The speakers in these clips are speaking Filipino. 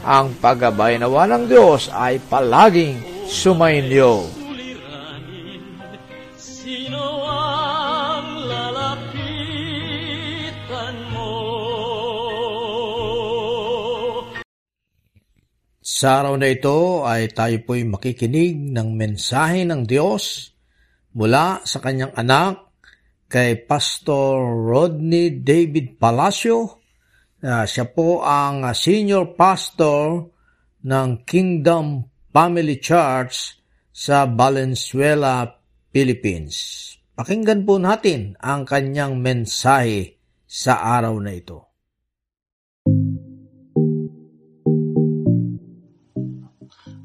ang paggabay nawa ng Diyos ay palaging sumainyo. Sino ang lalapitan mo? Sa araw na ito ay tayo po'y makikinig ng mensahe ng Diyos mula sa kanyang anak kay Pastor Rodney David Palacio Uh, siya po ang uh, senior pastor ng Kingdom Family Church sa Valenzuela, Philippines. Pakinggan po natin ang kanyang mensahe sa araw na ito.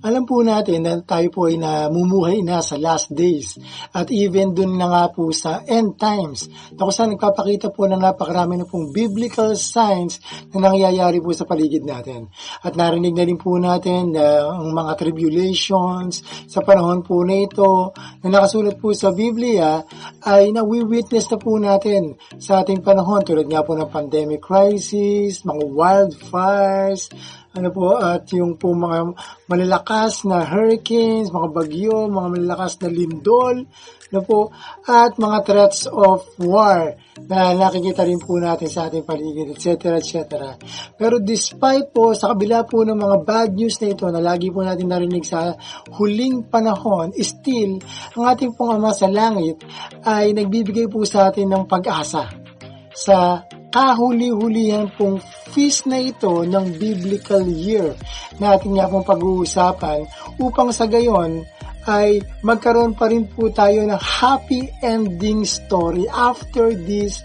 Alam po natin na tayo po ay namumuhay na sa last days at even dun na nga po sa end times na kung saan nagpapakita po ng napakarami na pong biblical signs na nangyayari po sa paligid natin. At narinig na rin po natin na ang mga tribulations sa panahon po na ito na nakasulat po sa Biblia ay nawi-witness na po natin sa ating panahon tulad nga po ng pandemic crisis, mga wildfires, ano po, at yung po mga malalakas na hurricanes, mga bagyo, mga malalakas na lindol, ano po, at mga threats of war na nakikita rin po natin sa ating paligid, etc. etc. Pero despite po, sa kabila po ng mga bad news na ito na lagi po natin narinig sa huling panahon, still, ang ating pong Ama sa Langit ay nagbibigay po sa atin ng pag-asa sa kahuli-hulihan pong feast na ito ng biblical year na ating nga pong pag-uusapan upang sa gayon ay magkaroon pa rin po tayo ng happy ending story after these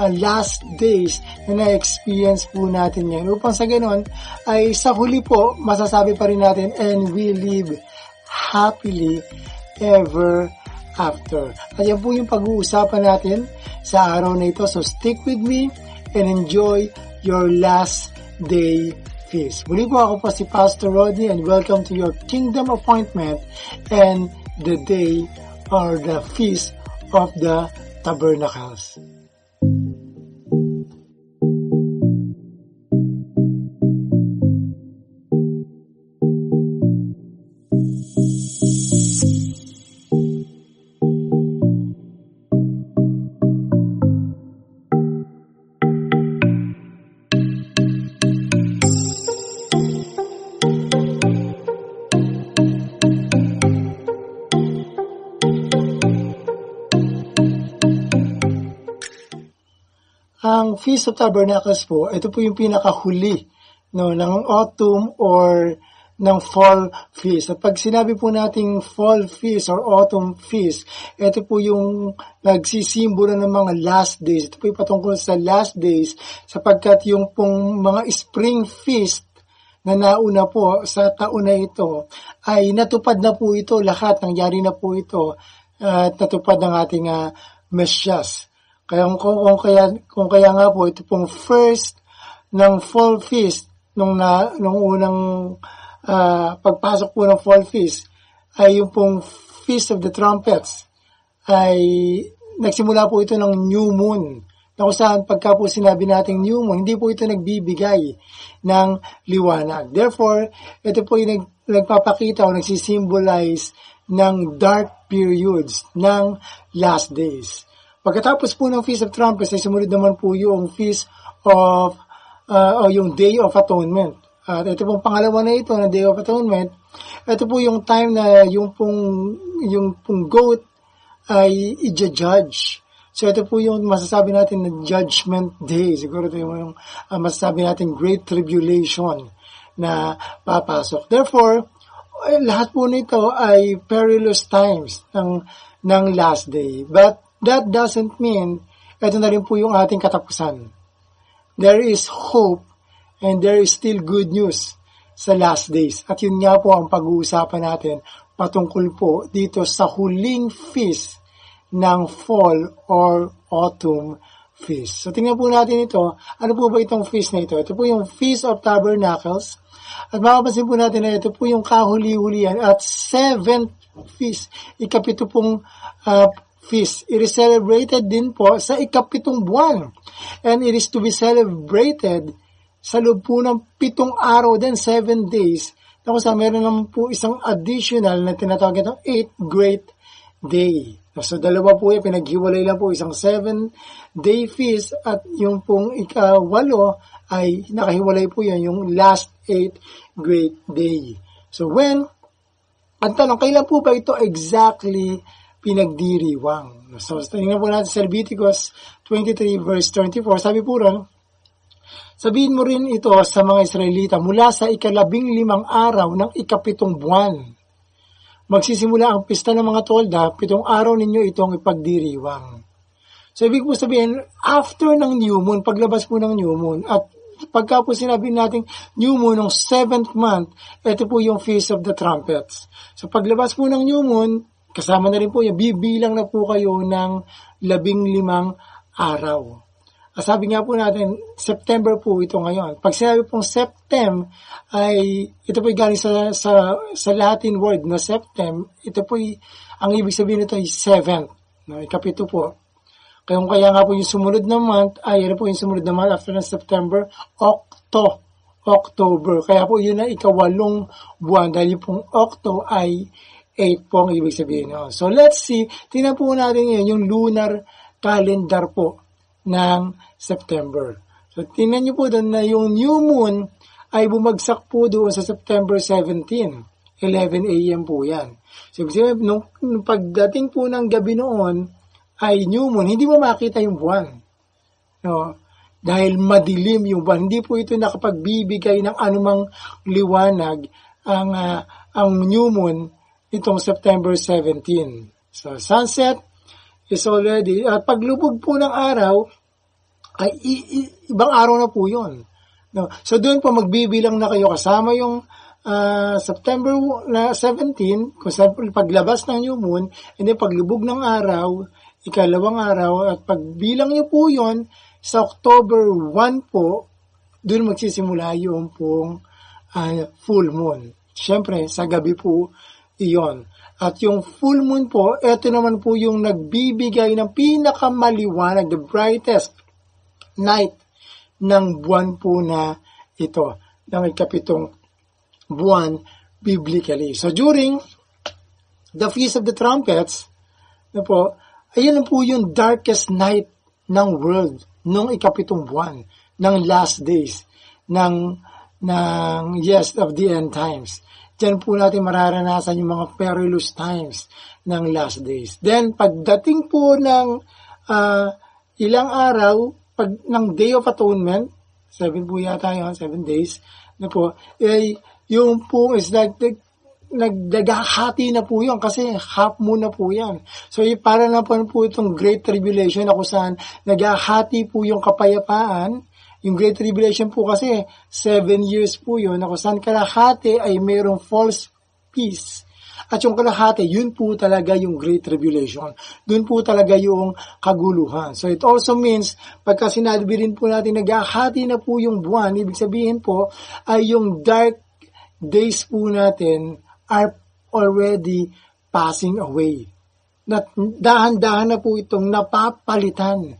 uh, last days na na-experience po natin yan. Upang sa ganon ay sa huli po masasabi pa rin natin and we live happily ever after. At yan po yung pag-uusapan natin sa araw na ito. So stick with me and enjoy your last day feast. Muli po ako po si Pastor Rodney and welcome to your kingdom appointment and the day or the feast of the tabernacles. Feast of Tabernacles po, ito po yung pinakahuli no, ng autumn or ng fall feast. At pag sinabi po nating fall feast or autumn feast, ito po yung nagsisimbolo ng mga last days. Ito po yung patungkol sa last days sapagkat yung pong mga spring feast na nauna po sa taon na ito ay natupad na po ito, lahat nangyari na po ito at natupad ng ating uh, Mesyas. Kaya kung, kung, kaya kung kaya nga po ito pong first ng fall feast nung na nung unang uh, pagpasok po ng fall feast ay yung pong Feast of the Trumpets ay nagsimula po ito ng new moon na kung saan pagka po sinabi nating new moon, hindi po ito nagbibigay ng liwanag. Therefore, ito po yung nag, nagpapakita o nagsisimbolize ng dark periods ng last days. Pagkatapos po ng Feast of Trumpets ay sumunod naman po yung Feast of uh, o yung Day of Atonement. At ito pong pangalawa na ito na Day of Atonement, ito po yung time na yung pong, yung pong goat ay i-judge. So ito po yung masasabi natin na Judgment Day. Siguro ito yung uh, masasabi natin Great Tribulation na papasok. Therefore, eh, lahat po nito ay perilous times ng, ng last day. But that doesn't mean ito na rin po yung ating katapusan. There is hope and there is still good news sa last days. At yun nga po ang pag-uusapan natin patungkol po dito sa huling feast ng fall or autumn feast. So tingnan po natin ito. Ano po ba itong feast na ito? Ito po yung Feast of Tabernacles. At makapansin po natin na ito po yung kahuli-hulihan at seventh feast. Ikapito pong uh, feast. It is celebrated din po sa ikapitong buwan. And it is to be celebrated sa loob po ng pitong araw din, seven days, na kung saan meron naman po isang additional na tinatawag itong eight great day. So, dalawa po yan, pinaghiwalay lang po isang seven day feast at yung pong ikawalo ay nakahiwalay po yan, yung last eight great day. So, when, ang tanong, kailan po ba ito exactly pinagdiriwang? So, tingnan po natin sa Leviticus 23 verse 24. Sabi po ron, Sabihin mo rin ito sa mga Israelita mula sa ikalabing limang araw ng ikapitong buwan. Magsisimula ang pista ng mga tolda, pitong araw ninyo itong ipagdiriwang. So, ibig po sabihin, after ng new moon, paglabas po ng new moon, at pagka po sinabi natin new moon ng seventh month, ito po yung Feast of the Trumpets. So, paglabas po ng new moon, kasama na rin po yung bibilang na po kayo ng labing limang araw. Sabi nga po natin, September po ito ngayon. Pag sinabi pong Septem, ay ito po galing sa, sa, sa Latin word na Septem, ito po ang ibig sabihin nito ay seventh. No, ikapito po. Kaya kaya nga po yung sumunod na month, ay ano po yung sumunod na month after ng September, Octo. October. Kaya po yun na ikawalong buwan dahil pong Octo ay 8 po ang ibig sabihin. No? So let's see, tingnan po natin yun, yung lunar calendar po ng September. So, tingnan nyo po doon na yung new moon ay bumagsak po doon sa September 17. 11 a.m. po yan. So, nung, nung pagdating po ng gabi noon, ay new moon, hindi mo makita yung buwan. No? Dahil madilim yung buwan. Hindi po ito nakapagbibigay ng anumang liwanag ang, uh, ang new moon itong September 17. So, sunset is already, at uh, paglubog po ng araw, ay i- i- ibang araw na po yun. No? So doon po magbibilang na kayo kasama yung uh, September na 17, kung saan paglabas ng new moon, and then paglubog ng araw, ikalawang araw, at pagbilang niyo po yon sa October 1 po, doon magsisimula yung pong uh, full moon. Siyempre, sa gabi po iyon. At yung full moon po, ito naman po yung nagbibigay ng pinakamaliwanag, the brightest night ng buwan po na ito, ng ikapitong buwan biblically. So during the Feast of the Trumpets, na po, ayun po yung darkest night ng world nung ikapitong buwan ng last days ng ng yes of the end times. Diyan po natin mararanasan yung mga perilous times ng last days. Then, pagdating po ng uh, ilang araw, pag, ng Day of Atonement, seven po yata yun, seven days, na po, eh, yung po is like, nag, nagdagahati na po yun kasi half moon na po yan. So, eh, para na po, po itong Great Tribulation na kung saan nagahati po yung kapayapaan. Yung Great Tribulation po kasi seven years po yun na kung saan kalahati ay mayroong false peace. At yung kalahati, yun po talaga yung Great Tribulation. Doon po talaga yung kaguluhan. So it also means, pagka sinabi rin po natin, naghahati na po yung buwan, ibig sabihin po, ay yung dark days po natin are already passing away. Dahan-dahan na po itong napapalitan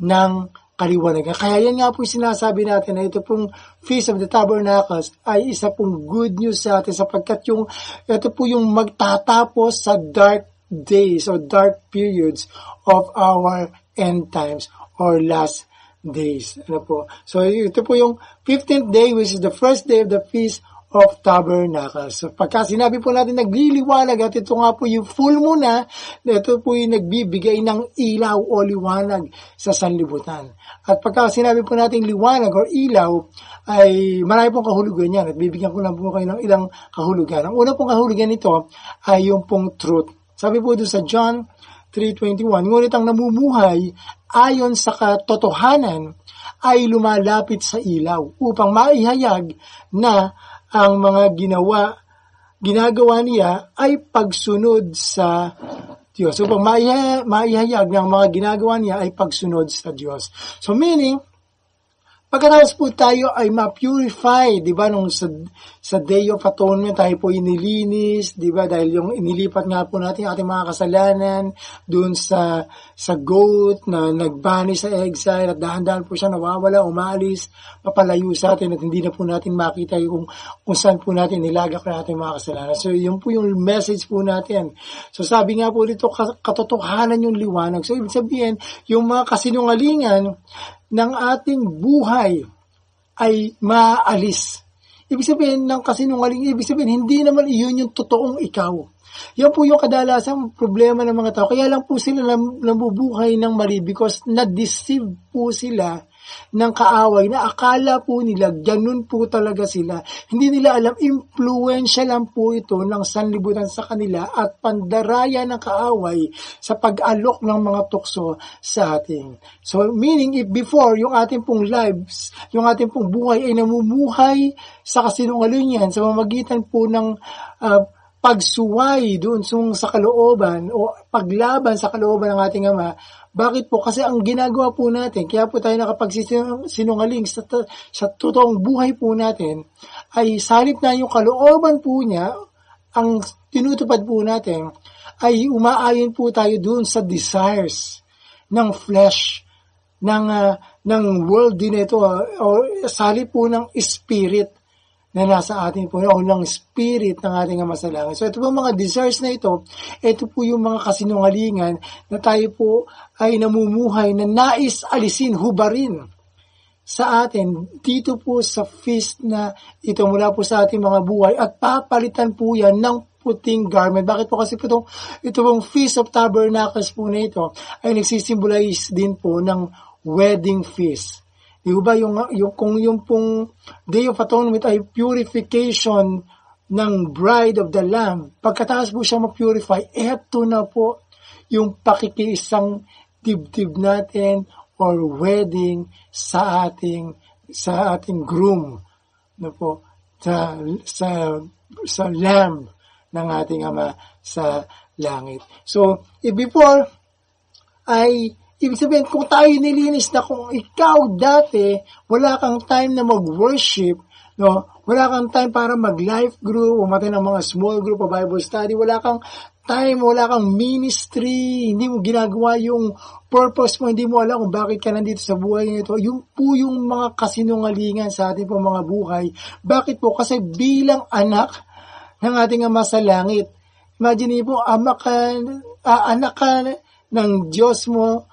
ng kaliwanagan. Kaya yan nga po sinasabi natin na ito pong Feast of the Tabernacles ay isa pong good news sa atin sapagkat yung, ito po yung magtatapos sa dark days or dark periods of our end times or last days. Ano po? So, ito po yung 15th day which is the first day of the Feast of Tabernacles. So, pagka sinabi po natin nagliliwanag at ito nga po yung full moon na, ito po yung nagbibigay ng ilaw o liwanag sa sanlibutan. At pagka sinabi po natin liwanag o ilaw, ay marami pong kahulugan yan at bibigyan ko lang po kayo ng ilang kahulugan. Ang una pong kahulugan nito ay yung pong truth. Sabi po doon sa John 3.21, ngunit ang namumuhay ayon sa katotohanan ay lumalapit sa ilaw upang maihayag na ang mga ginawa, ginagawa niya ay pagsunod sa Diyos. So, maihayag ng mga ginagawa niya ay pagsunod sa Diyos. So, meaning, Pagkatapos po tayo ay ma-purify, di ba, nung sa, sa Day of Atonement, tayo po inilinis, di ba, dahil yung inilipat nga po natin ating mga kasalanan doon sa, sa goat na nagbani sa exile at dahan-dahan po siya nawawala, umalis, papalayo sa atin at hindi na po natin makita yung kung saan po natin nilagak na ating mga kasalanan. So, yun po yung message po natin. So, sabi nga po dito, katotohanan yung liwanag. So, ibig sabihin, yung mga kasinungalingan, ng ating buhay ay maalis. Ibig sabihin ng kasinungaling, ibig sabihin hindi naman iyon yung totoong ikaw. Yan po yung kadalasang problema ng mga tao. Kaya lang po sila nabubuhay ng mali because na-deceive po sila ng kaaway na akala po nila ganun po talaga sila. Hindi nila alam, impluensya lang po ito ng sanlibutan sa kanila at pandaraya ng kaaway sa pag-alok ng mga tukso sa ating. So meaning if before yung ating pong lives, yung ating pong buhay ay namumuhay sa kasinungalingan sa mamagitan po ng uh, pagsuway doon sa kalooban o paglaban sa kalooban ng ating Ama, bakit po? Kasi ang ginagawa po natin, kaya po tayo nakapagsinungaling sa, sa totoong buhay po natin, ay salip na yung kalooban po niya, ang tinutupad po natin, ay umaayon po tayo doon sa desires ng flesh, ng, uh, ng world din ito, uh, o salip po ng spirit na nasa atin po o ng spirit ng ating Ama sa langit. So ito po mga desires na ito, ito po yung mga kasinungalingan na tayo po ay namumuhay na nais alisin, hubarin sa atin dito po sa feast na ito mula po sa ating mga buhay at papalitan po yan ng puting garment. Bakit po kasi po itong, ito pong Feast of Tabernacles po na ito ay nagsisimbolize din po ng wedding feast. Di yung, yung, kung yung pong Day of Atonement ay purification ng bride of the Lamb, pagkatapos po siya ma-purify, eto na po yung pakikiisang dibdib natin or wedding sa ating sa ating groom no po sa sa sa lamb ng ating ama sa langit. So, before ay Ibig sabihin, kung tayo nilinis na kung ikaw dati, wala kang time na mag-worship, no? wala kang time para mag-life group, umatay ng mga small group o Bible study, wala kang time, wala kang ministry, hindi mo ginagawa yung purpose mo, hindi mo alam kung bakit ka nandito sa buhay nito. Yung po yung mga kasinungalingan sa ating po mga buhay. Bakit po? Kasi bilang anak ng ating Ama sa Langit, imagine po, ama ka, uh, anak ka ng Diyos mo,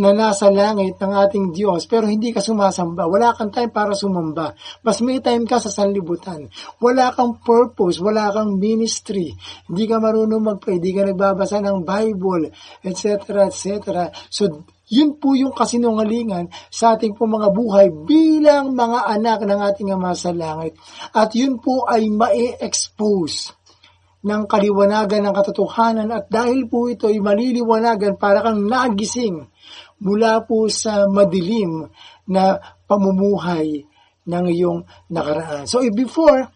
na nasa langit ng ating Diyos pero hindi ka sumasamba. Wala kang time para sumamba. Mas may time ka sa sanlibutan. Wala kang purpose, wala kang ministry. Hindi ka marunong magpray, hindi ka nagbabasa ng Bible, etc. etc. So, Yun po yung kasinungalingan sa ating po mga buhay bilang mga anak ng ating Ama sa Langit. At yun po ay ma-expose ng kaliwanagan ng katotohanan at dahil po ito ay maliliwanagan para kang nagising mula po sa madilim na pamumuhay ng iyong nakaraan. So if before,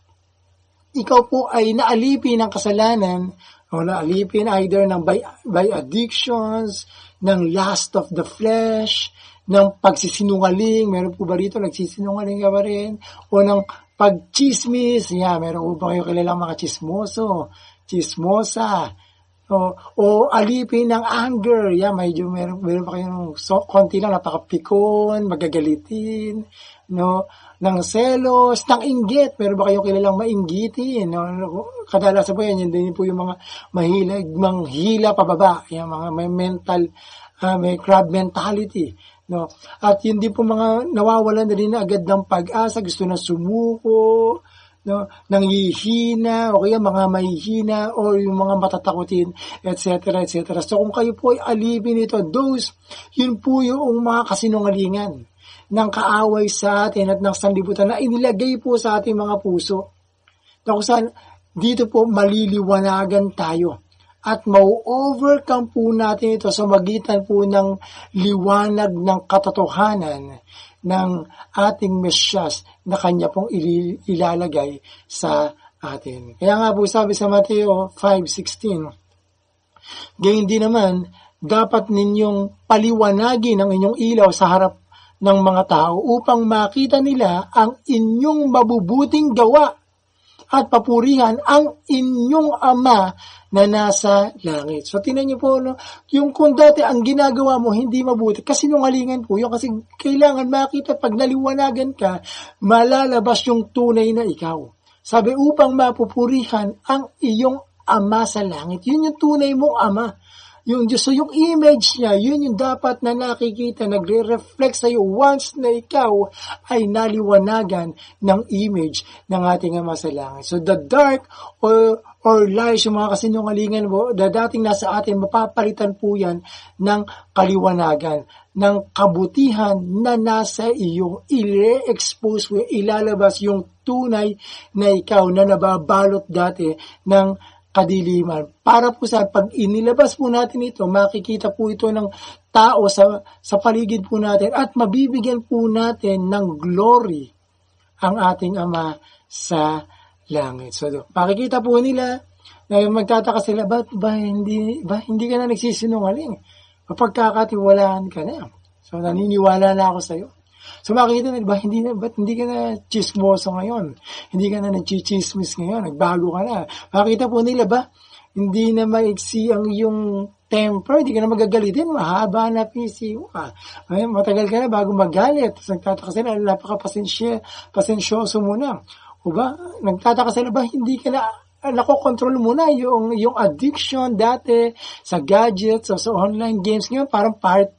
ikaw po ay naalipi ng kasalanan o naalipin either ng by, by addictions, ng lust of the flesh, ng pagsisinungaling, meron po ba rito nagsisinungaling ka ba rin? O ng pagchismis, yeah, meron po ba kayo kilalang mga chismoso, chismosa, o, o alipin ng anger, yeah, medyo meron, meron pa kayong so, konti lang, napakapikon, magagalitin, no, ng selos, ng inggit. Meron ba kayong kilalang mainggitin? No? Kadalasan po yan, yun din po yung mga mahilag, manghila pababa, yung mga may mental, uh, may crab mentality. No? At yun din po mga nawawalan na rin agad ng pag-asa, gusto na sumuko, no, nanghihina, o kaya mga mahihina, o yung mga matatakutin, etc., etc. So kung kayo po ay alipin ito, those, yun po yung mga kasinungalingan ng kaaway sa atin at ng sanlibutan na inilagay po sa ating mga puso. Na kung saan dito po maliliwanagan tayo at mau-overcome po natin ito sa magitan po ng liwanag ng katotohanan ng ating Mesyas na kanya pong ilalagay sa atin. Kaya nga po sabi sa Mateo 5.16, Gayun din naman, dapat ninyong paliwanagin ang inyong ilaw sa harap ng mga tao upang makita nila ang inyong mabubuting gawa at papurihan ang inyong ama na nasa langit. So, tinan niyo po, no, yung kung dati ang ginagawa mo hindi mabuti, kasi nungalingan po yun, kasi kailangan makita, pag naliwanagan ka, malalabas yung tunay na ikaw. Sabi, upang mapupurihan ang iyong ama sa langit. Yun yung tunay mong ama yung Diyos. So yung image niya, yun yung dapat na nakikita, nagre-reflect sa iyo once na ikaw ay naliwanagan ng image ng ating Ama sa Langit. So the dark or or lies, yung mga kasinungalingan mo, na dating nasa atin, mapapalitan po yan ng kaliwanagan, ng kabutihan na nasa iyo, i-expose mo, ilalabas yung tunay na ikaw na nababalot dati ng kadiliman. Para po sa pag inilabas po natin ito, makikita po ito ng tao sa, sa paligid po natin at mabibigyan po natin ng glory ang ating Ama sa langit. So, makikita po nila na magtataka sila, ba, ba, hindi, ba hindi ka na nagsisinungaling? Mapagkakatiwalaan ka na. So, naniniwala na ako sa iyo. So makikita na, ba, hindi na, ba't hindi ka na chismoso ngayon? Hindi ka na nagchichismis ngayon, nagbago ka na. Makikita po nila ba, hindi na maiksi ang iyong temper, hindi ka na magagalitin, mahaba na PC mo. Ay, matagal ka na bago magalit. Tapos nagtataka sila, napaka-pasensya, pasensyoso mo na. O ba, nagtataka sila ba, hindi ka na nakokontrol mo na yung, yung addiction dati sa gadgets o sa online games ngayon, parang part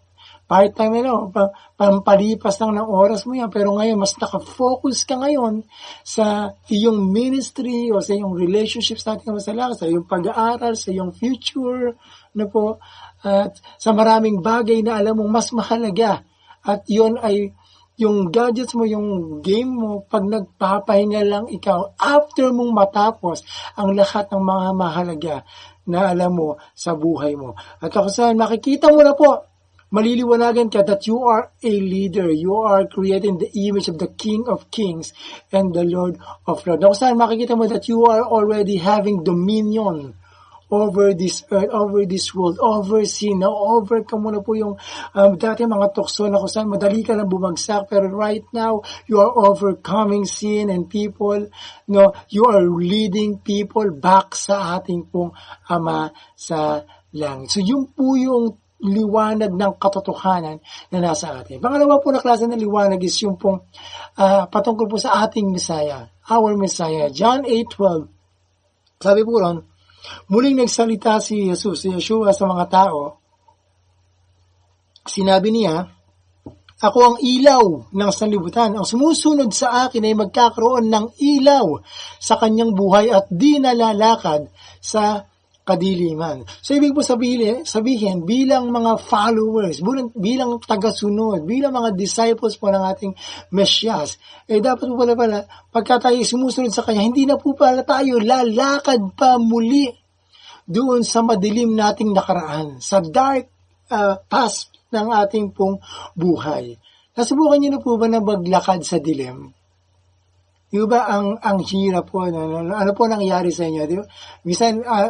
part-time ano, pa, pampalipas lang ng oras mo yan. Pero ngayon, mas nakafocus ka ngayon sa iyong ministry o sa iyong relationships natin sa lang, sa iyong pag-aaral, sa iyong future, ano po, at sa maraming bagay na alam mong mas mahalaga. At yon ay yung gadgets mo, yung game mo, pag nagpapahinga lang ikaw, after mong matapos ang lahat ng mga mahalaga na alam mo sa buhay mo. At ako saan, makikita mo na po maliliwanagan ka that you are a leader. You are creating the image of the King of Kings and the Lord of Lords. Kung saan makikita mo that you are already having dominion over this earth, over this world, over sin. Now, overcome mo na po yung um, dati mga tukso na kung saan madali ka lang bumagsak. Pero right now, you are overcoming sin and people. No, you are leading people back sa ating pong Ama sa langit. So, yun po yung liwanag ng katotohanan na nasa atin. Pangalawa po na klase ng liwanag is yung pong uh, patungkol po sa ating Messiah, our Messiah. John 8.12, sabi po ron, muling nagsalita si Jesus, si Yeshua sa mga tao, sinabi niya, ako ang ilaw ng sanlibutan. Ang sumusunod sa akin ay magkakaroon ng ilaw sa kanyang buhay at di nalalakad sa kadiliman. So, ibig po sabihin, sabihin bilang mga followers, bilang, bilang tagasunod, bilang mga disciples po ng ating Mesyas, eh dapat po pala pala, pagka tayo sumusunod sa Kanya, hindi na po pala tayo lalakad pa muli doon sa madilim nating nakaraan, sa dark uh, past ng ating pong buhay. Nasubukan niyo na po ba na maglakad sa dilim? Di ba ang ang hirap po ano, ano, ano po nangyari sa inyo, di ba? Minsan uh,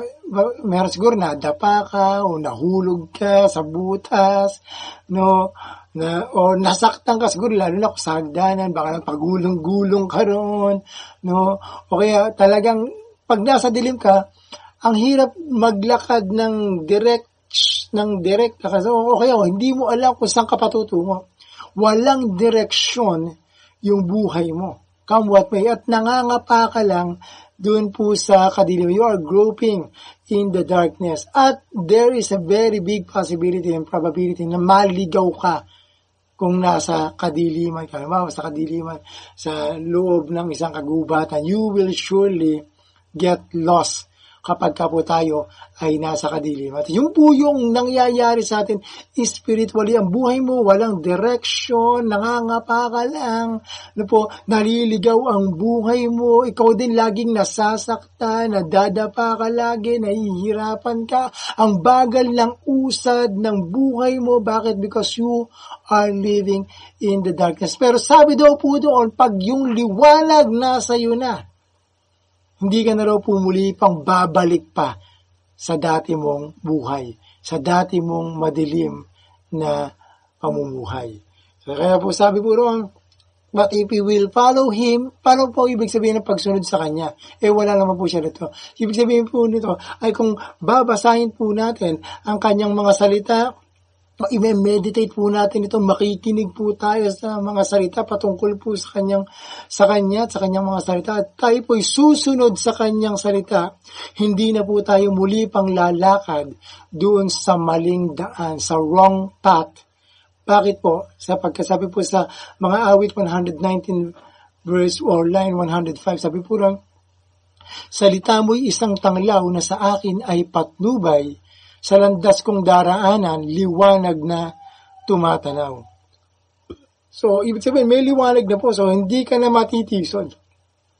meron siguro nadapa ka o nahulog ka sa butas, no? Na o nasaktan ka siguro lalo na sa hagdanan, baka pagulong-gulong ka roon, no? O kaya talagang pag nasa dilim ka, ang hirap maglakad ng direct ng direct kasi o kaya o, hindi mo alam kung saan ka patutungo. Walang direksyon yung buhay mo come what may, at nangangapa ka lang doon po sa kadilim. You are groping in the darkness. At there is a very big possibility and probability na maligaw ka kung nasa kadiliman ka. Halimbawa, sa kadiliman, sa loob ng isang kagubatan, you will surely get lost kapag ka po tayo ay nasa kadiliman. At yung po yung nangyayari sa atin spiritually, ang buhay mo walang direction, nangangapa ka lang, ano po, naliligaw ang buhay mo, ikaw din laging nasasaktan, nadadapa ka lagi, nahihirapan ka, ang bagal ng usad ng buhay mo, bakit? Because you are living in the darkness. Pero sabi daw po doon, pag yung liwanag nasa iyo na, hindi ka na raw pumuli pang babalik pa sa dati mong buhay, sa dati mong madilim na pamumuhay. So, kaya po sabi po roon, But if we will follow Him, paano po ibig sabihin ng pagsunod sa Kanya? Eh, wala naman po siya nito. Ibig sabihin po nito ay kung babasahin po natin ang Kanyang mga salita, i-meditate po natin ito, makikinig po tayo sa mga salita patungkol po sa kanyang sa kanya at sa kanyang mga salita at tayo po susunod sa kanyang salita. Hindi na po tayo muli pang lalakad doon sa maling daan, sa wrong path. Bakit po? Sa pagkasabi po sa mga awit 119 verse or line 105, sabi po lang, Salita mo'y isang tanglaw na sa akin ay patnubay, sa landas kong daraanan, liwanag na tumatanaw. So, ibig sabihin, may liwanag na po. So, hindi ka na matitisod.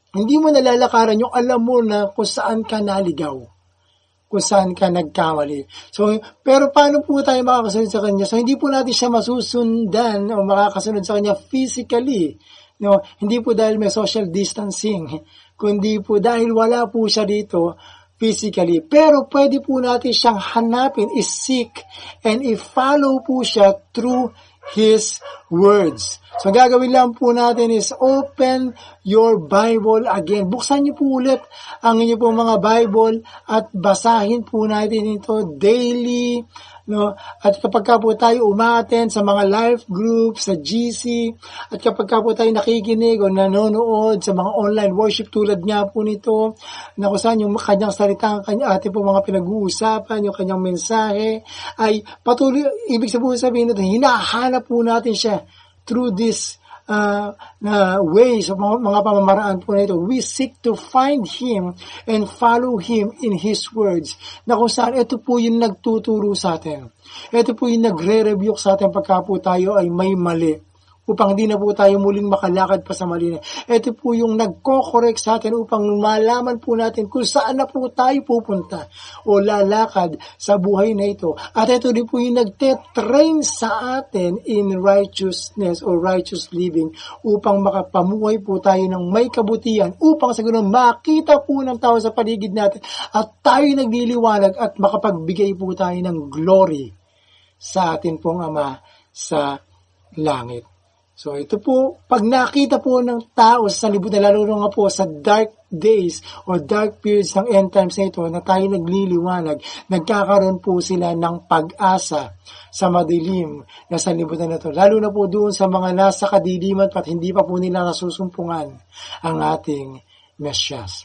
Hindi mo nalalakaran yung alam mo na kung saan ka naligaw. Kung saan ka nagkamali. So, pero paano po tayo makakasunod sa Kanya? So, hindi po natin siya masusundan o makakasunod sa Kanya physically. No, hindi po dahil may social distancing, kundi po dahil wala po siya dito, physically. Pero pwede po natin siyang hanapin, is-seek, and i-follow po siya through His words. So, gagawin lang po natin is open your Bible again. Buksan niyo po ulit ang inyo po mga Bible at basahin po natin ito daily, No? At kapag ka po tayo umaten sa mga life groups, sa GC, at kapag ka po tayo nakikinig o nanonood sa mga online worship tulad nga po nito, na kung saan yung kanyang salita, kanya, ating po mga pinag-uusapan, yung kanyang mensahe, ay patuloy, ibig sabihin nito, hinahanap po natin siya through this uh, na ways, mga, mga pamamaraan po na ito, we seek to find Him and follow Him in His words. Na kung saan ito po yung nagtuturo sa atin. Ito po yung nagre-rebuke sa atin pagka po tayo ay may mali upang hindi na po tayo muling makalakad pa sa mali. Ito po yung nagko-correct sa atin upang malaman po natin kung saan na po tayo pupunta o lalakad sa buhay na ito. At ito din po yung nagte-train sa atin in righteousness or righteous living upang makapamuhay po tayo ng may kabutihan upang sa ganun makita po ng tao sa paligid natin at tayo nagliliwanag at makapagbigay po tayo ng glory sa atin pong Ama sa langit. So ito po, pag nakita po ng tao sa libutan, lalo nga po sa dark days or dark periods ng end times na ito na tayo nagliliwanag, nagkakaroon po sila ng pag-asa sa madilim na sa libutan na ito. Lalo na po doon sa mga nasa kadiliman at hindi pa po nila nasusumpungan ang ating Mesyas.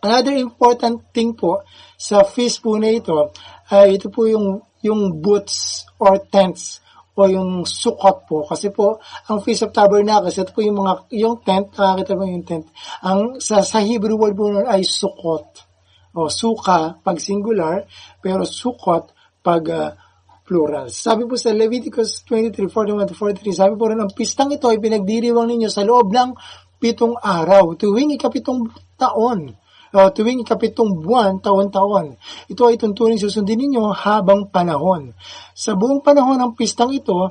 Another important thing po sa feast po na ito, ay ito po yung, yung boots or tents o yung sukot po. Kasi po, ang Feast of Tabernacles, ito po yung mga, yung tent, nakakita mo yung tent. Ang, sa, sa Hebrew word po nun ay sukot. o suka pag singular, pero sukot pag uh, plural. Sabi po sa Leviticus 23:41-43, sabi po rin, ang pistang ito ay pinagdiriwang ninyo sa loob ng pitong araw, tuwing ikapitong taon, uh, tuwing ikapitong buwan, taon-taon. Ito ay tuntunin susundin ninyo habang panahon. Sa buong panahon ng pistang ito,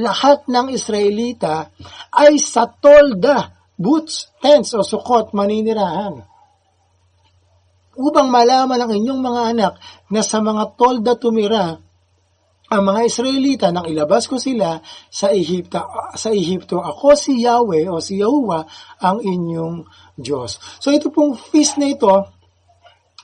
lahat ng Israelita ay sa tolda, boots, tents o sukot maninirahan upang malaman ng inyong mga anak na sa mga tolda tumira ang mga Israelita nang ilabas ko sila sa Ehipto. Sa Ehipto, ako si Yahweh o si Yahuwah ang inyong Diyos. So ito pong feast na ito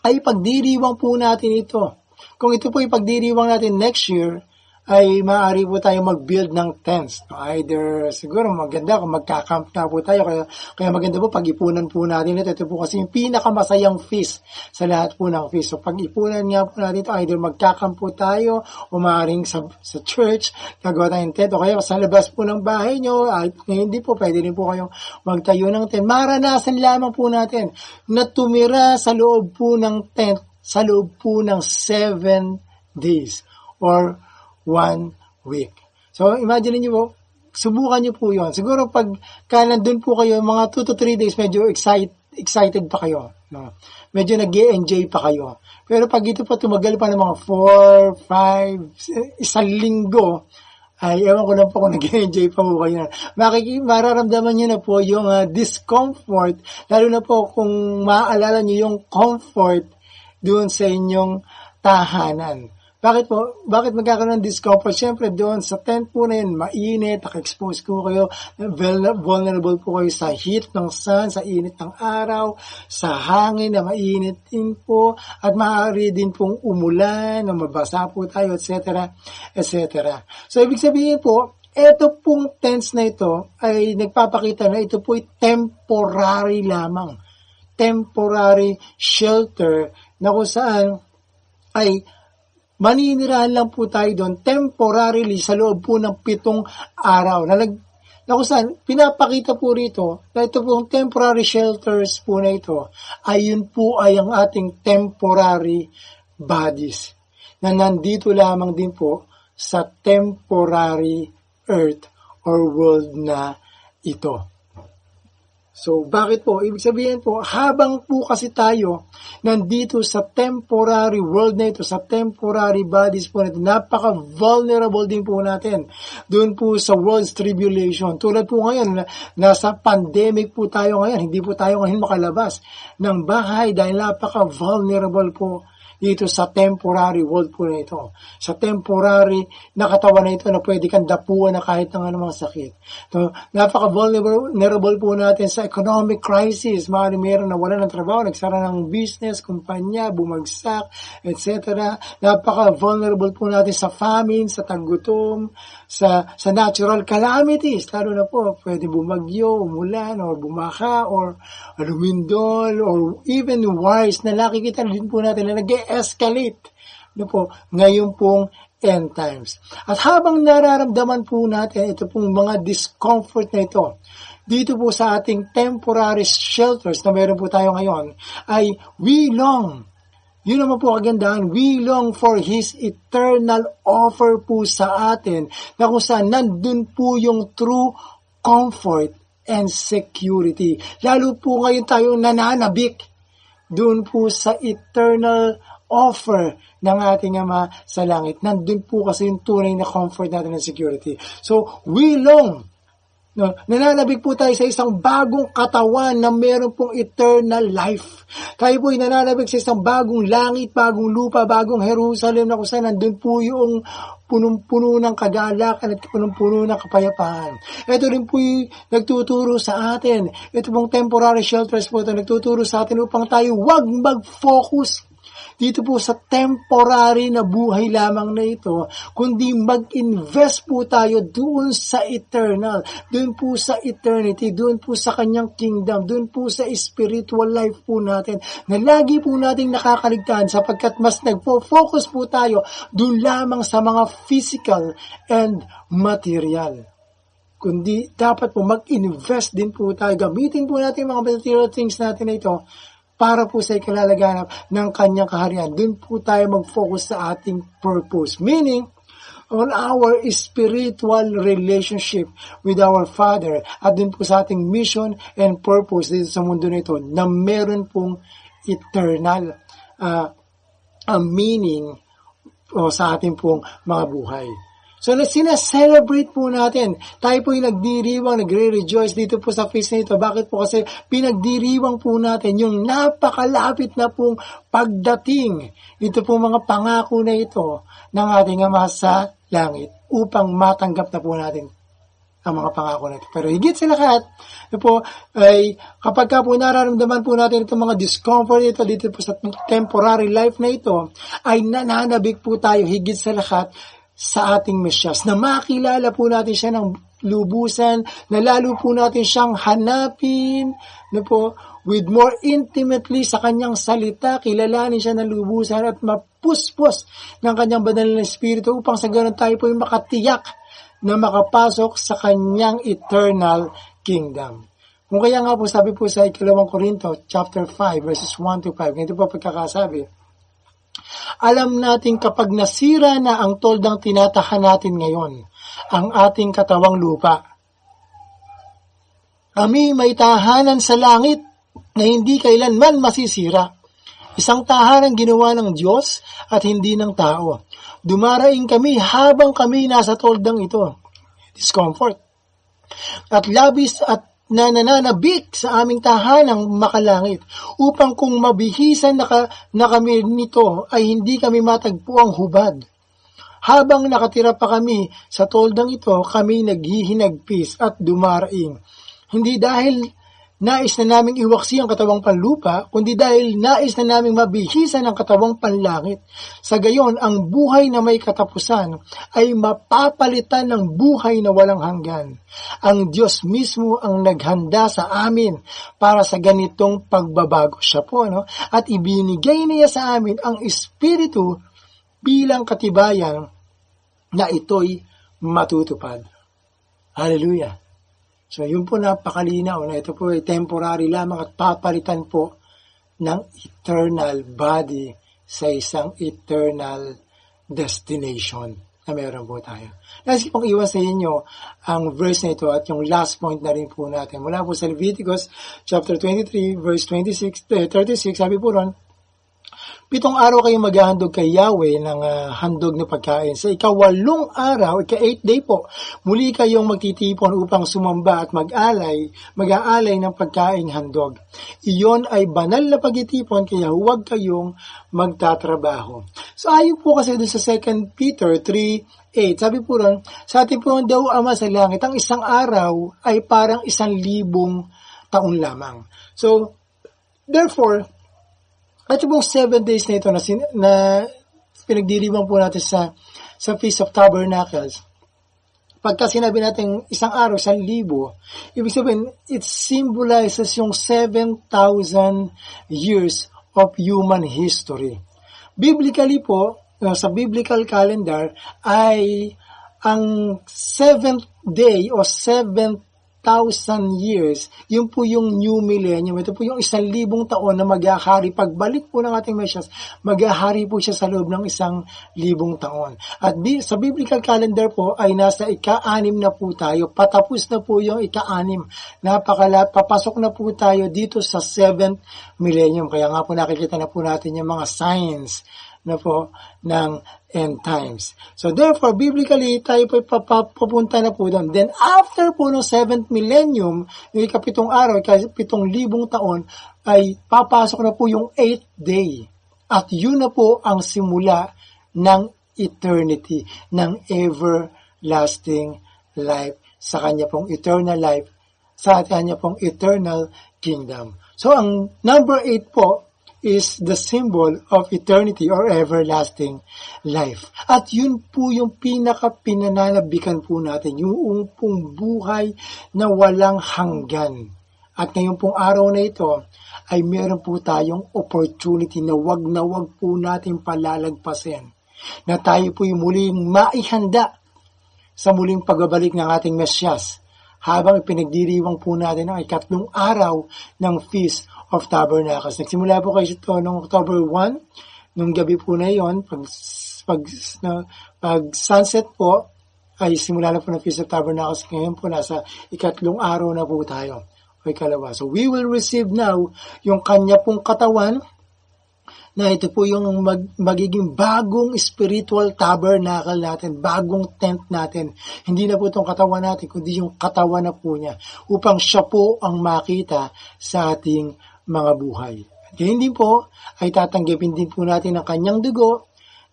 ay pagdiriwang po natin ito. Kung ito po ipagdiriwang natin next year, ay maaari po tayo mag-build ng tents. Either siguro maganda kung magka-camp na po tayo. Kaya, kaya maganda po pag-ipunan po natin ito. Ito po kasi yung pinakamasayang feast sa lahat po ng feast. So pag-ipunan nga po natin ito, either magka-camp po tayo o maaaring sa, sa church, nagawa tayong tent. O kaya sa labas po ng bahay nyo, ay, hindi po, pwede rin po kayong magtayo ng tent. Maranasan lamang po natin na tumira sa loob po ng tent sa loob po ng seven days or one week. So, imagine niyo po, subukan niyo po yon. Siguro pag nandun po kayo, mga 2 to 3 days, medyo excited, excited pa kayo. No? Medyo nag enjoy pa kayo. Pero pag ito po tumagal pa ng mga 4, 5, isang linggo, ay ewan ko lang po kung nag-enjoy pa po kayo. Makiki, mararamdaman niyo na po yung uh, discomfort, lalo na po kung maaalala niyo yung comfort doon sa inyong tahanan. Bakit po? Bakit magkakaroon ng discomfort? Siyempre doon sa tent po na yun, mainit, naka-expose ko kayo, vulnerable po kayo sa heat ng sun, sa init ng araw, sa hangin na mainit din po, at maaari din pong umulan, na mabasa po tayo, etc. etc. So, ibig sabihin po, ito pong tents na ito ay nagpapakita na ito po ay temporary lamang. Temporary shelter na kung saan ay maninirahan lang po tayo doon temporarily sa loob po ng pitong araw. Na, nag, na kung saan, pinapakita po rito na ito pong temporary shelters po na ito, ay yun po ay ang ating temporary bodies na nandito lamang din po sa temporary earth or world na ito. So, bakit po? Ibig sabihin po, habang po kasi tayo nandito sa temporary world na ito, sa temporary bodies po natin, napaka-vulnerable din po natin. Doon po sa world's tribulation. Tulad po ngayon, nasa pandemic po tayo ngayon, hindi po tayo ngayon makalabas ng bahay dahil napaka-vulnerable po dito sa temporary world po na ito. Sa temporary na katawan na ito na pwede kang dapuan na kahit ng anumang sakit. So, napaka-vulnerable po natin sa economic crisis. Maaari meron na wala ng trabaho, nagsara ng business, kumpanya, bumagsak, etc. Napaka-vulnerable po natin sa famine, sa taggutom, sa, sa natural calamities. Lalo na po, pwede bumagyo, umulan, or bumaka, or lumindol, or even wars na nakikita din po natin na nag escalate no po, ngayon pong end times. At habang nararamdaman po natin ito pong mga discomfort na ito, dito po sa ating temporary shelters na meron po tayo ngayon, ay we long, yun naman po kagandahan, we long for His eternal offer po sa atin na kung saan nandun po yung true comfort and security. Lalo po ngayon tayo nananabik doon po sa eternal offer ng ating Ama sa langit. Nandun po kasi yung tunay na comfort natin and security. So, we long No, nananabig po tayo sa isang bagong katawan na meron pong eternal life. Tayo po ay nananabig sa isang bagong langit, bagong lupa, bagong Jerusalem na kung saan nandun po yung punong-puno ng kagalakan at punong-puno ng kapayapaan. Ito rin po yung nagtuturo sa atin. Ito pong temporary shelters po ito nagtuturo sa atin upang tayo wag mag-focus dito po sa temporary na buhay lamang na ito, kundi mag-invest po tayo doon sa eternal, doon po sa eternity, doon po sa kanyang kingdom, doon po sa spiritual life po natin, na lagi po nating nakakaligtaan sapagkat mas nagpo-focus po tayo doon lamang sa mga physical and material kundi dapat po mag-invest din po tayo. Gamitin po natin mga material things natin na ito para po sa ikalalaganap ng kanyang kaharian. Doon po tayo mag-focus sa ating purpose. Meaning, on our spiritual relationship with our Father at din po sa ating mission and purpose dito sa mundo nito na meron pong eternal uh, uh, meaning o sa ating pong mga buhay. So, na sinaselebrate po natin. Tayo po yung nagdiriwang, nagre-rejoice dito po sa feast na ito. Bakit po? Kasi pinagdiriwang po natin yung napakalapit na pong pagdating. Ito po mga pangako na ito ng ating Ama sa langit upang matanggap na po natin ang mga pangako na ito. Pero higit sa lahat, ito po, ay kapag ka po nararamdaman po natin itong mga discomfort ito dito po sa temporary life na ito, ay nananabik po tayo higit sa lahat sa ating Mesyas, na makilala po natin siya ng lubusan, na lalo po natin siyang hanapin, na po, with more intimately sa kanyang salita, kilalanin siya ng lubusan at mapuspos ng kanyang banal na espiritu upang sa ganun tayo po yung makatiyak na makapasok sa kanyang eternal kingdom. Kung kaya nga po sabi po sa ikalawang Korinto chapter 5 verses 1 to 5, ganito po pagkakasabi, alam natin kapag nasira na ang toldang tinatahan natin ngayon, ang ating katawang lupa. Kami may tahanan sa langit na hindi kailanman masisira. Isang tahanan ginawa ng Diyos at hindi ng tao. Dumaraing kami habang kami nasa toldang ito. Discomfort. At labis at na nananabik sa aming tahanang makalangit upang kung mabihisan na, ka, na kami nito ay hindi kami matagpo ang hubad. Habang nakatira pa kami sa toldang ito, kami naghihinagpis at dumaraing. Hindi dahil Nais na naming iwaksi ang katawang panlupa, kundi dahil nais na naming mabihisan ang katawang panlangit. Sa gayon, ang buhay na may katapusan ay mapapalitan ng buhay na walang hanggan. Ang Diyos mismo ang naghanda sa amin para sa ganitong pagbabago. Siya po, no? At ibinigay niya sa amin ang Espiritu bilang katibayan na ito'y matutupad. Hallelujah! So, yun po napakalinaw na ito po ay temporary lamang at papalitan po ng eternal body sa isang eternal destination na meron po tayo. Nais pong iwan sa inyo ang verse na ito at yung last point na rin po natin. Mula po sa Leviticus chapter 23 verse 26, 36, sabi po ron, Pitong araw kayong maghahandog kay Yahweh ng uh, handog na pagkain. Sa ikawalong araw, ika-8 day po, muli kayong magtitipon upang sumamba at mag-alay, mag-aalay ng pagkain handog. Iyon ay banal na pagtitipon kaya huwag kayong magtatrabaho. So ayon po kasi doon sa 2 Peter 3, 8. Sabi po ron, sa ating po daw Ama sa langit, ang isang araw ay parang isang libong taon lamang. So, therefore, at yung seven days na ito na, sin, na pinagdiriwang po natin sa, sa Feast of Tabernacles, pagka sinabi natin isang araw, isang libo, ibig sabihin, it symbolizes yung 7,000 years of human history. Biblically po, uh, sa biblical calendar, ay ang seventh day o seventh thousand years, yun po yung new millennium. Ito po yung isang libong taon na maghahari. Pagbalik po ng ating Mesias, maghahari po siya sa loob ng isang libong taon. At bi- sa biblical calendar po ay nasa ika-anim na po tayo. Patapos na po yung ika-anim. Napakala, papasok na po tayo dito sa seventh millennium. Kaya nga po nakikita na po natin yung mga signs na po ng end times. So therefore, biblically, tayo po papunta na po doon. Then after po ng 7th millennium, yung ikapitong araw, ikapitong libong taon, ay papasok na po yung 8th day. At yun na po ang simula ng eternity, ng everlasting life sa kanya pong eternal life, sa kanya pong eternal kingdom. So ang number 8 po is the symbol of eternity or everlasting life. At yun po yung pinaka-pinananabikan po natin, yung pong buhay na walang hanggan. At ngayon pong araw na ito, ay meron po tayong opportunity na wag na wag po natin palalagpasin. Na tayo po yung muling maihanda sa muling pagbabalik ng ating Mesyas habang pinagdiriwang po natin ang ikatlong araw ng Feast of Tabernacles. Nagsimula po kayo ito noong October 1, nung gabi po na yon pag, pag, na, pag sunset po, ay simula na po ng Feast of Tabernacles. Ngayon po nasa ikatlong araw na po tayo. O ikalawa. So we will receive now yung kanya pong katawan na ito po yung mag, magiging bagong spiritual tabernacle natin, bagong tent natin. Hindi na po itong katawan natin, kundi yung katawan na po niya upang siya po ang makita sa ating mga buhay. At ganyan din po ay tatanggapin din po natin ang kanyang dugo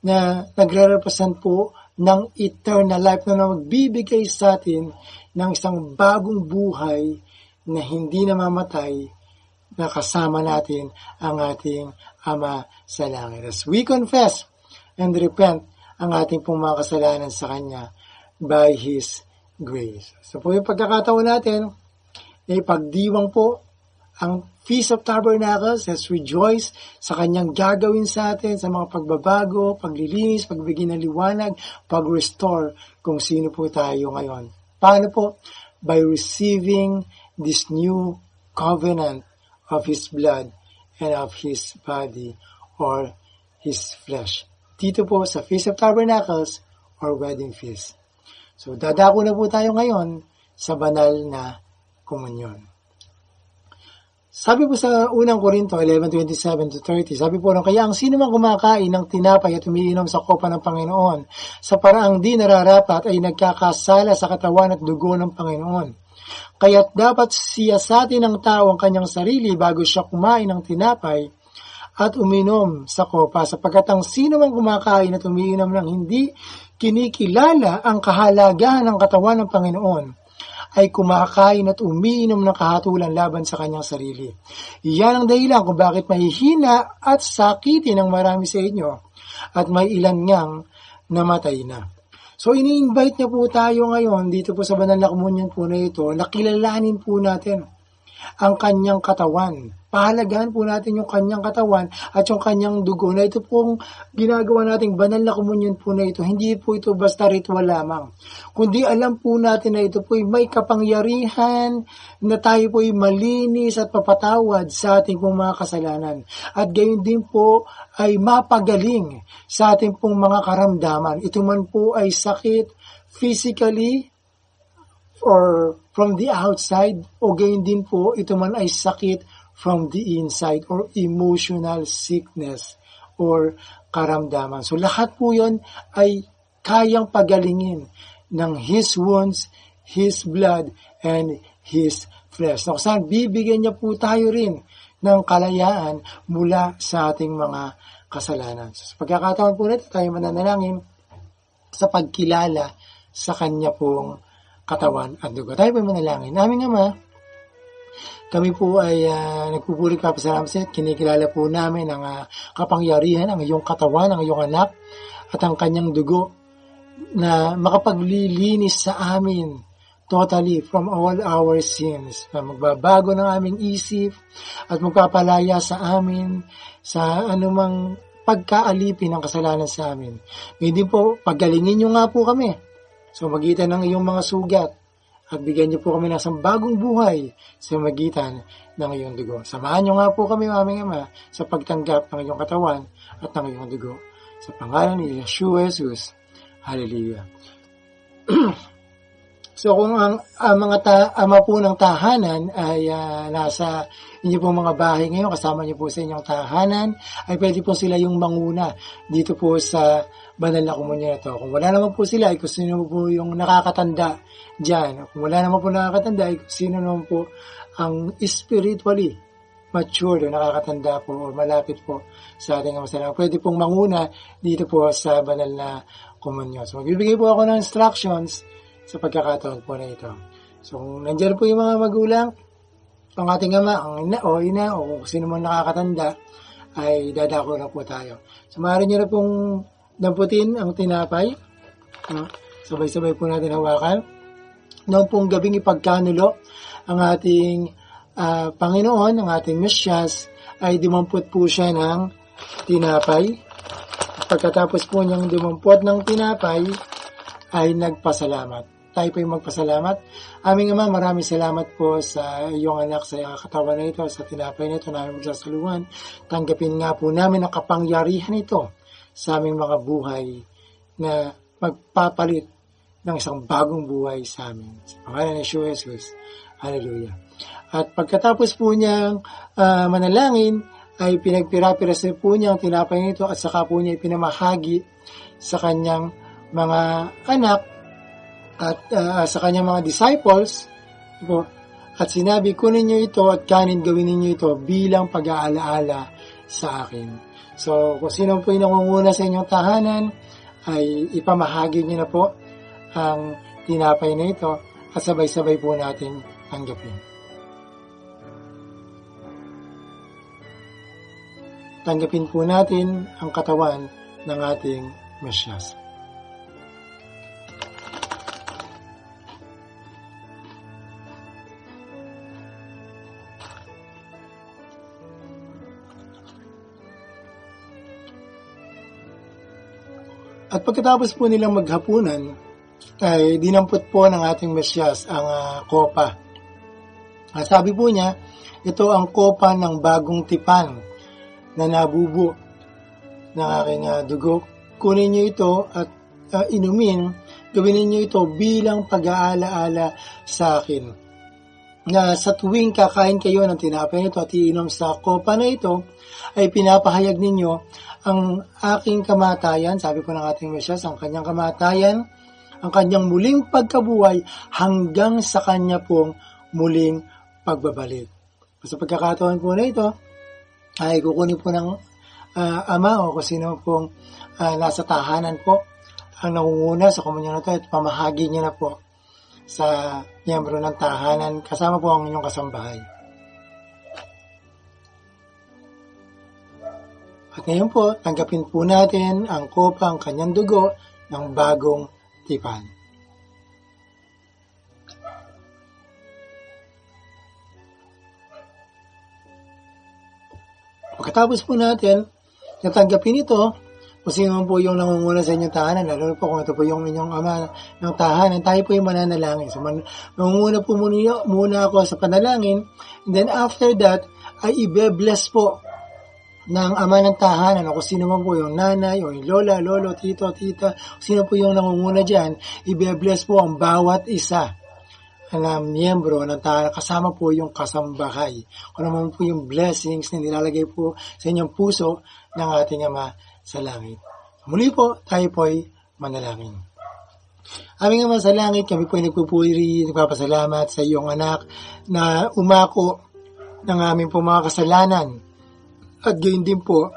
na nagre-represent po ng eternal life na magbibigay sa atin ng isang bagong buhay na hindi namamatay na kasama natin ang ating Ama sa langit. As we confess and repent ang ating pong mga kasalanan sa Kanya by His grace. So po yung pagkakataon natin, ay pagdiwang po ang Feast of Tabernacles as rejoice sa kanyang gagawin sa atin sa mga pagbabago, paglilinis, pagbigay ng liwanag, pag-restore kung sino po tayo ngayon. Paano po? By receiving this new covenant of His blood and of His body or His flesh. Dito po sa Feast of Tabernacles or Wedding Feast. So dadako na po tayo ngayon sa banal na komunyon. Sabi po sa unang Korinto 11:27 to 30, sabi po kaya ang sino man kumakain ng tinapay at umiinom sa kopa ng Panginoon sa paraang di nararapat ay nagkakasala sa katawan at dugo ng Panginoon. Kaya't dapat siya sa atin ng tao ang kanyang sarili bago siya kumain ng tinapay at uminom sa kopa sapagkat ang sino man kumakain at umiinom ng hindi kinikilala ang kahalagahan ng katawan ng Panginoon ay kumakain at umiinom ng kahatulan laban sa kanyang sarili. Iyan ang dahilan kung bakit mahihina at sakitin ng marami sa inyo at may ilan ngang namatay na. So ini-invite niya po tayo ngayon dito po sa banal na komunyon po na ito, nakilalanin po natin ang kanyang katawan. Pahalagahan po natin yung kanyang katawan at yung kanyang dugo na ito pong ginagawa nating banal na komunyon po na ito. Hindi po ito basta ritual lamang. Kundi alam po natin na ito po may kapangyarihan na tayo po malinis at papatawad sa ating pong mga kasalanan. At gayon din po ay mapagaling sa ating pong mga karamdaman. Ito man po ay sakit physically, or from the outside o gayon din po ito man ay sakit from the inside or emotional sickness or karamdaman. So lahat po yon ay kayang pagalingin ng His wounds, His blood, and His flesh. So saan bibigyan niya po tayo rin ng kalayaan mula sa ating mga kasalanan. So, sa pagkakataon po nito, tayo mananalangin sa pagkilala sa Kanya pong katawan at dugo. Tayo po manalangin. Aming Ama, kami po ay uh, nagpupuri pasalamat sa kinikilala po namin ang uh, kapangyarihan, ang iyong katawan, ang iyong anak, at ang kanyang dugo na makapaglilinis sa amin totally from all our sins. Na magbabago ng aming isip at magpapalaya sa amin sa anumang pagkaalipin ng kasalanan sa amin. Din po, paggalingin nyo nga po kami. So magitan ng iyong mga sugat at bigyan niyo po kami ng isang bagong buhay sa magitan ng iyong dugo. Samahan niyo nga po kami, aming Ama, sa pagtanggap ng iyong katawan at ng iyong dugo. Sa pangalan ni Yeshua Jesus. Hallelujah. So kung ang, ang mga ta, ama po ng tahanan ay uh, nasa inyo pong mga bahay ngayon, kasama niyo po sa inyong tahanan, ay pwede po sila yung manguna dito po sa banal na komunyon ito. Kung wala naman po sila, ay kung sino po yung nakakatanda dyan. Kung wala naman po nakakatanda, ay kung sino naman po ang spiritually mature o nakakatanda po o malapit po sa ating amasalang. Pwede pong manguna dito po sa banal na komunyon. So magbibigay po ako ng instructions sa pagkakataon po na ito. So, kung nandiyan po yung mga magulang, ang ating ama, ang ina o ina o sino man nakakatanda, ay dadako na po tayo. So, maaari nyo na pong damputin ang tinapay. No? Sabay-sabay po natin hawakan. Noong pong gabing ipagkanulo, ang ating uh, Panginoon, ang ating Mesyas, ay dumampot po siya ng tinapay. Pagkatapos po niyang dumampot ng tinapay, ay nagpasalamat. tayo po yung magpasalamat. Aming Ama, maraming salamat po sa iyong anak sa katawan na ito, sa tinapay na ito namin magsasaluhan. Tanggapin nga po namin ang kapangyarihan ito sa aming mga buhay na magpapalit ng isang bagong buhay sa amin. Sa pangalan ni Jesus. Hallelujah. At pagkatapos po niyang uh, manalangin, ay pinagpira-piras po niya ang tinapay nito at saka po niya ipinamahagi sa kanyang mga anak at uh, sa kanyang mga disciples po, at sinabi, kunin niyo ito at kanin gawin niyo ito bilang pag-aalaala sa akin. So, kung sino po yung nangunguna sa inyong tahanan, ay ipamahagi niyo na po ang tinapay na ito at sabay-sabay po natin tanggapin. Tanggapin po natin ang katawan ng ating Mesyas. At pagkatapos po nilang maghapunan, ay dinampot po ng ating Mesyas ang uh, kopa. At sabi po niya, ito ang kopa ng bagong tipan na nabubo ng aking uh, dugo. Kunin niyo ito at uh, inumin, gawin niyo ito bilang pag-aalaala sa akin. Na sa tuwing kakain kayo ng tinapay nito at iinom sa kopa na ito, ay pinapahayag ninyo ang aking kamatayan, sabi po ng ating Mesyas, ang kanyang kamatayan, ang kanyang muling pagkabuhay hanggang sa kanya pong muling pagbabalik. Sa pagkakataon po na ito, ay kukunin po ng uh, ama o kung sino pong uh, nasa tahanan po ang nangunguna sa komunyon na ito at pamahagi niya na po sa miyembro ng tahanan kasama po ang inyong kasambahay. At ngayon po, tanggapin po natin ang kopa, ang kanyang dugo ng bagong tipan. Pagkatapos po natin, natanggapin ito, kung sino po yung nangunguna sa inyong tahanan, lalo po kung ito po yung inyong ama ng tahanan, tayo po yung mananalangin. So, man, nangunguna po muna, muna ako sa panalangin, and then after that, ay ibe-bless po ng ama ng tahanan o kung sino man po yung nanay o yung lola, lolo, tito, tita, sino po yung nangunguna dyan, i-bless po ang bawat isa na miyembro ng tahanan kasama po yung kasambahay. Kung naman po yung blessings na nilalagay po sa inyong puso ng ating ama sa langit. Muli po, tayo po ay manalangin. Aming Ama sa langit, kami po ay nagpupuri, nagpapasalamat sa iyong anak na umako ng aming po mga kasalanan at gayon din po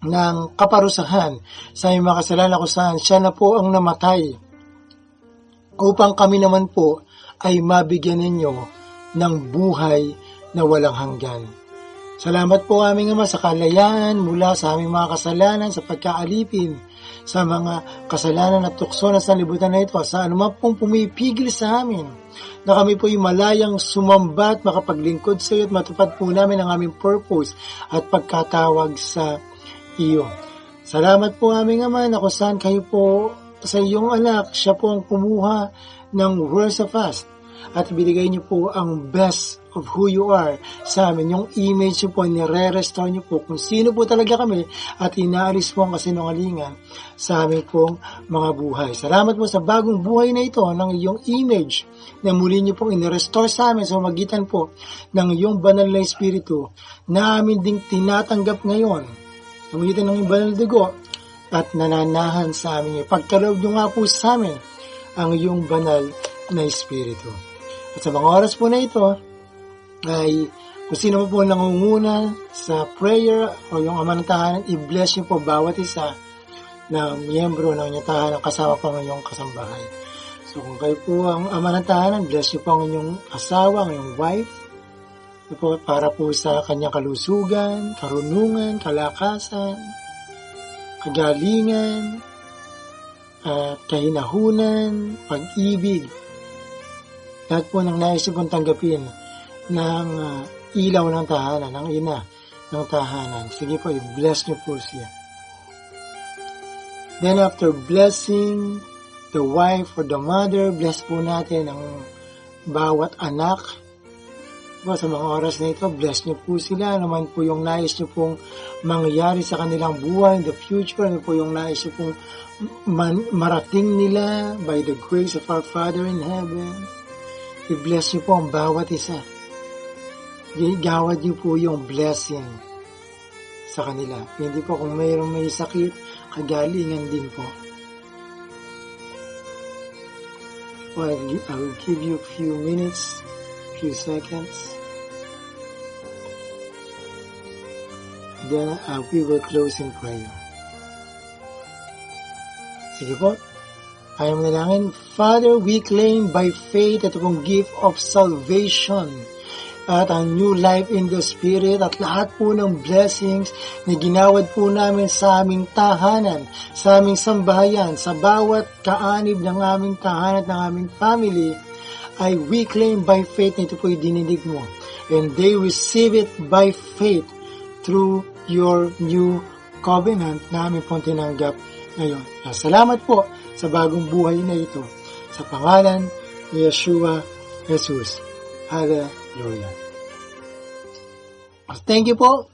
ng kaparusahan sa aming mga kasalanan kung saan siya na po ang namatay upang kami naman po ay mabigyan ninyo ng buhay na walang hanggan. Salamat po aming Ama sa kalayaan mula sa aming mga kasalanan sa pagkaalipin sa mga kasalanan at tukso na sa libutan na ito sa anuman pong pumipigil sa amin na kami po yung malayang sumamba at makapaglingkod sa iyo at matupad po namin ang aming purpose at pagkatawag sa iyo. Salamat po aming Ama na kung saan kayo po sa iyong anak, siya po ang kumuha ng words of fast at binigay niyo po ang best of who you are sa amin. Yung image po, nire-restore niyo po kung sino po talaga kami at inaalis po ang kasinungalingan sa amin pong mga buhay. Salamat po sa bagong buhay na ito ng iyong image na muli niyo pong inirestore sa amin sa magitan po ng iyong banal na espiritu na amin ding tinatanggap ngayon sa magitan ng iyong banal dugo at nananahan sa amin. Pagkaloob niyo nga po sa amin ang iyong banal na espiritu. At sa mga oras po na ito, ay kung sino po nangunguna sa prayer o yung ama ng tahanan, i-bless niyo po bawat isa na miyembro ng inyong tahanan kasama po ang inyong kasambahay. So kung kayo po ang ama ng tahanan, bless niyo po ang inyong asawa, ang inyong wife, po, para po sa kanyang kalusugan, karunungan, kalakasan, kagalingan, at kahinahunan, pag-ibig, lahat po ng nais kong tanggapin ng uh, ilaw ng tahanan, ng ina ng tahanan. Sige po, i-bless niyo po siya. Then after blessing the wife or the mother. Bless po natin ang bawat anak. Po, sa mga oras na ito, bless niyo po sila. Ano man po yung nais niyo pong mangyari sa kanilang buhay in the future. Ano po yung nais niyo pong man- marating nila by the grace of our Father in heaven. I-bless niyo po ang bawat isa. Gawad niyo po yung blessing sa kanila. Hindi po kung mayroong may sakit, kagalingan din po. Well, I will give you a few minutes, few seconds. Then uh, we will close in prayer. Sige po. Ayaw mo nalangin. Father, we claim by faith ito pong gift of salvation at ang new life in the Spirit at lahat po ng blessings na ginawad po namin sa aming tahanan, sa aming sambahayan, sa bawat kaanib ng aming tahanan at ng aming family, ay we claim by faith na ito po dinidig mo. And they receive it by faith through your new covenant na aming pong tinanggap ngayon. Salamat po sa bagong buhay na ito. Sa pangalan ni Yeshua Jesus. Hallelujah. Thank you po.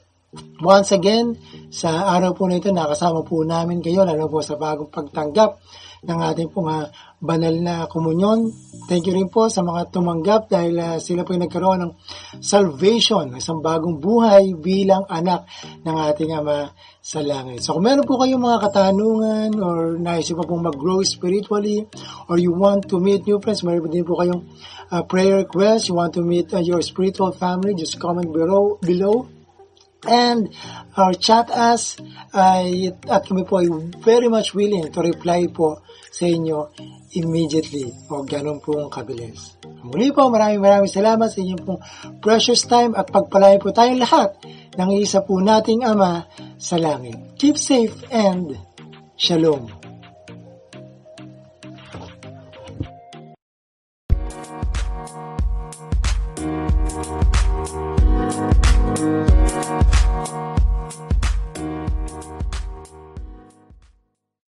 Once again, sa araw po na ito, nakasama po namin kayo, lalo po sa bagong pagtanggap ng ating pong uh, banal na komunyon. Thank you rin po sa mga tumanggap dahil uh, sila po yung nagkaroon ng salvation, isang bagong buhay bilang anak ng ating Ama sa langit. So kung meron po kayong mga katanungan or nais pa pong mag-grow spiritually or you want to meet new friends, meron din po kayong uh, prayer request, you want to meet uh, your spiritual family, just comment below, below and our chat us ay at kami po ay very much willing to reply po sa inyo immediately o ganun pong kabilis. Muli po, maraming maraming salamat sa inyong pong precious time at pagpalain po tayong lahat ng isa po nating Ama sa langit. Keep safe and Shalom.